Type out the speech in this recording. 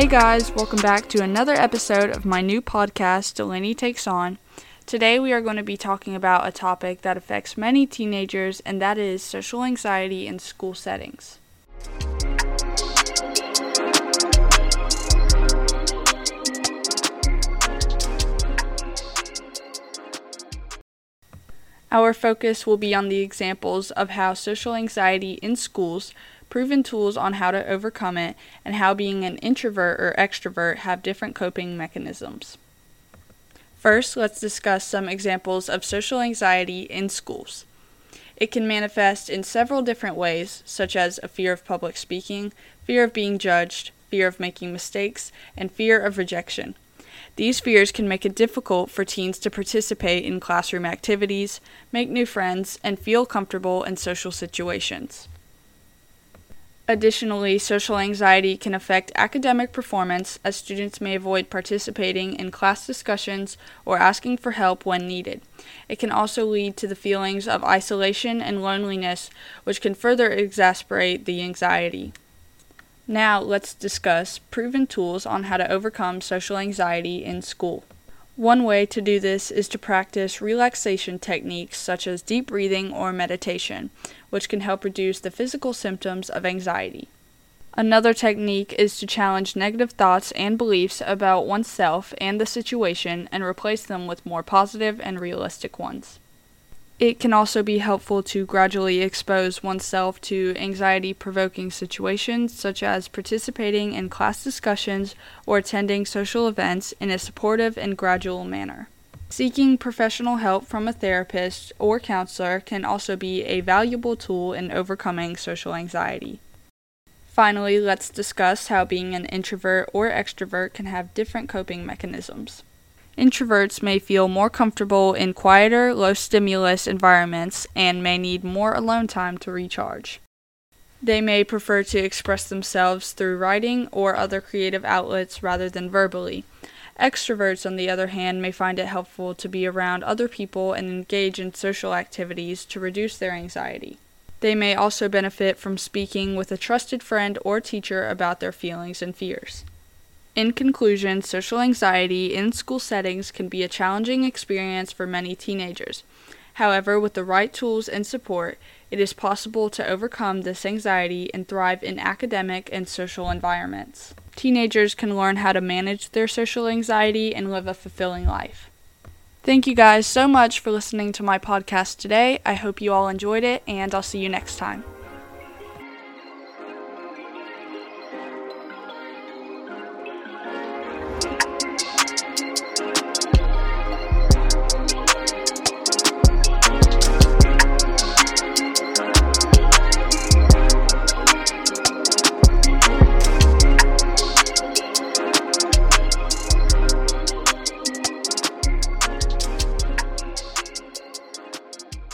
Hey guys, welcome back to another episode of my new podcast, Delaney Takes On. Today we are going to be talking about a topic that affects many teenagers, and that is social anxiety in school settings. Our focus will be on the examples of how social anxiety in schools, proven tools on how to overcome it, and how being an introvert or extrovert have different coping mechanisms. First, let's discuss some examples of social anxiety in schools. It can manifest in several different ways, such as a fear of public speaking, fear of being judged, fear of making mistakes, and fear of rejection. These fears can make it difficult for teens to participate in classroom activities, make new friends, and feel comfortable in social situations. Additionally, social anxiety can affect academic performance as students may avoid participating in class discussions or asking for help when needed. It can also lead to the feelings of isolation and loneliness, which can further exacerbate the anxiety. Now, let's discuss proven tools on how to overcome social anxiety in school. One way to do this is to practice relaxation techniques such as deep breathing or meditation, which can help reduce the physical symptoms of anxiety. Another technique is to challenge negative thoughts and beliefs about oneself and the situation and replace them with more positive and realistic ones. It can also be helpful to gradually expose oneself to anxiety provoking situations, such as participating in class discussions or attending social events in a supportive and gradual manner. Seeking professional help from a therapist or counselor can also be a valuable tool in overcoming social anxiety. Finally, let's discuss how being an introvert or extrovert can have different coping mechanisms. Introverts may feel more comfortable in quieter, low stimulus environments and may need more alone time to recharge. They may prefer to express themselves through writing or other creative outlets rather than verbally. Extroverts, on the other hand, may find it helpful to be around other people and engage in social activities to reduce their anxiety. They may also benefit from speaking with a trusted friend or teacher about their feelings and fears. In conclusion, social anxiety in school settings can be a challenging experience for many teenagers. However, with the right tools and support, it is possible to overcome this anxiety and thrive in academic and social environments. Teenagers can learn how to manage their social anxiety and live a fulfilling life. Thank you guys so much for listening to my podcast today. I hope you all enjoyed it, and I'll see you next time.